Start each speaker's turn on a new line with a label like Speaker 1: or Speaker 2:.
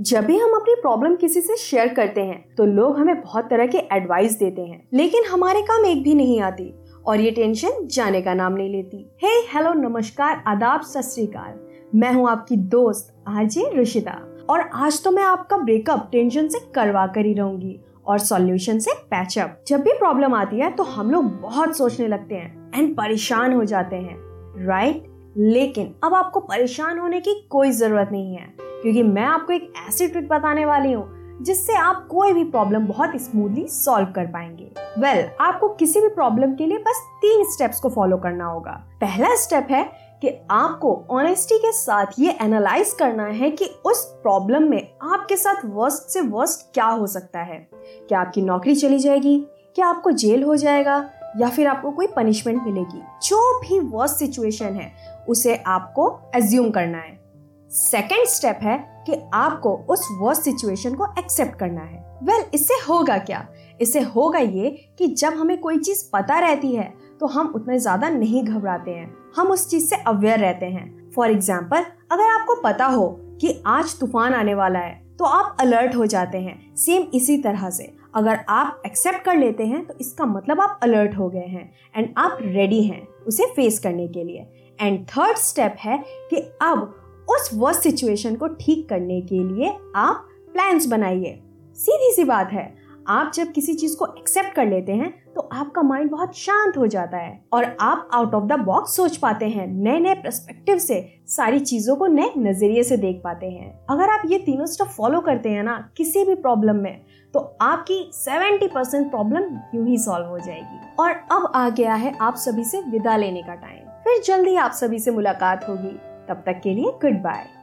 Speaker 1: जब भी हम अपनी प्रॉब्लम किसी से शेयर करते हैं तो लोग हमें बहुत तरह के एडवाइस देते हैं। लेकिन हमारे काम एक भी नहीं आती और ये टेंशन जाने का नाम नहीं लेती। हे हेलो नमस्कार, आदाब, सत मैं हूँ आपकी दोस्त, आरजे ऋषिता और आज तो मैं आपका ब्रेकअप टेंशन से करवा कर ही रहूँगी और सॉल्यूशन से पैचअप जब भी प्रॉब्लम आती है तो हम लोग बहुत सोचने लगते हैं एंड परेशान हो जाते हैं। राइट लेकिन अब आपको परेशान होने की कोई ज़रूरत नहीं है। क्योंकि मैं आपको एक ऐसी ट्रिक बताने वाली हूँ जिससे आप कोई भी प्रॉब्लम बहुत स्मूथली सॉल्व कर पाएँगे। वेल well, आपको किसी भी प्रॉब्लम के लिए बस तीन स्टेप्स को फॉलो करना होगा। पहला स्टेप है कि आपको ऑनेस्टी के साथ ये एनालाइज करना है कि उस प्रॉब्लम में आपके साथ वर्स्ट से वर्स्ट क्या हो सकता है। क्या आपकी नौकरी चली जाएगी? क्या आपको जेल हो जाएगा? या फिर आपको कोई पनिशमेंट मिलेगी? जो भी वर्स्ट सिचुएशन है उसे आपको एज्यूम करना है। सेकेंड स्टेप है कि आपको उस वर्स्ट सिचुएशन को एक्सेप्ट करना है। वेल well, इससे होगा क्या? इससे होगा ये कि जब हमें कोई चीज़ पता रहती है तो हम उतने ज़्यादा नहीं घबराते हैं। हम उस चीज़ से अवेयर रहते हैं। फॉर एग्ज़ाम्पल अगर आपको पता हो कि आज तूफ़ान आने वाला है तो आप अलर्ट हो जाते हैं। सेम इसी तरह से। अगर आप एक्सेप्ट कर लेते हैं तो इसका मतलब आप अलर्ट हो गए हैं एंड आप रेडी हैं उसे फेस करने के लिए। एंड थर्ड स्टेप है कि अब उस वर्स्ट सिचुएशन को ठीक करने के लिए आप प्लान्स बनाइए। सीधी सी बात है, आप जब किसी चीज़ को एक्सेप्ट कर लेते हैं तो आपका माइंड बहुत शांत हो जाता है और आप आउट ऑफ़ द बॉक्स सोच पाते हैं नए नए परस्पेक्टिव से सारी चीज़ों को नए नज़रिए से देख पाते हैं। अगर आप ये तीनों स्टेप फॉलो करते हैं ना, किसी भी प्रॉब्लम में तो आपकी 70 परसेंट प्रॉब्लम यूँ ही सॉल्व हो जाएगी। और अब आ गया है आप सभी से विदा लेने का टाइम फिर जल्दी आप सभी से मुलाकात होगी। तब तक के लिए गुड बाय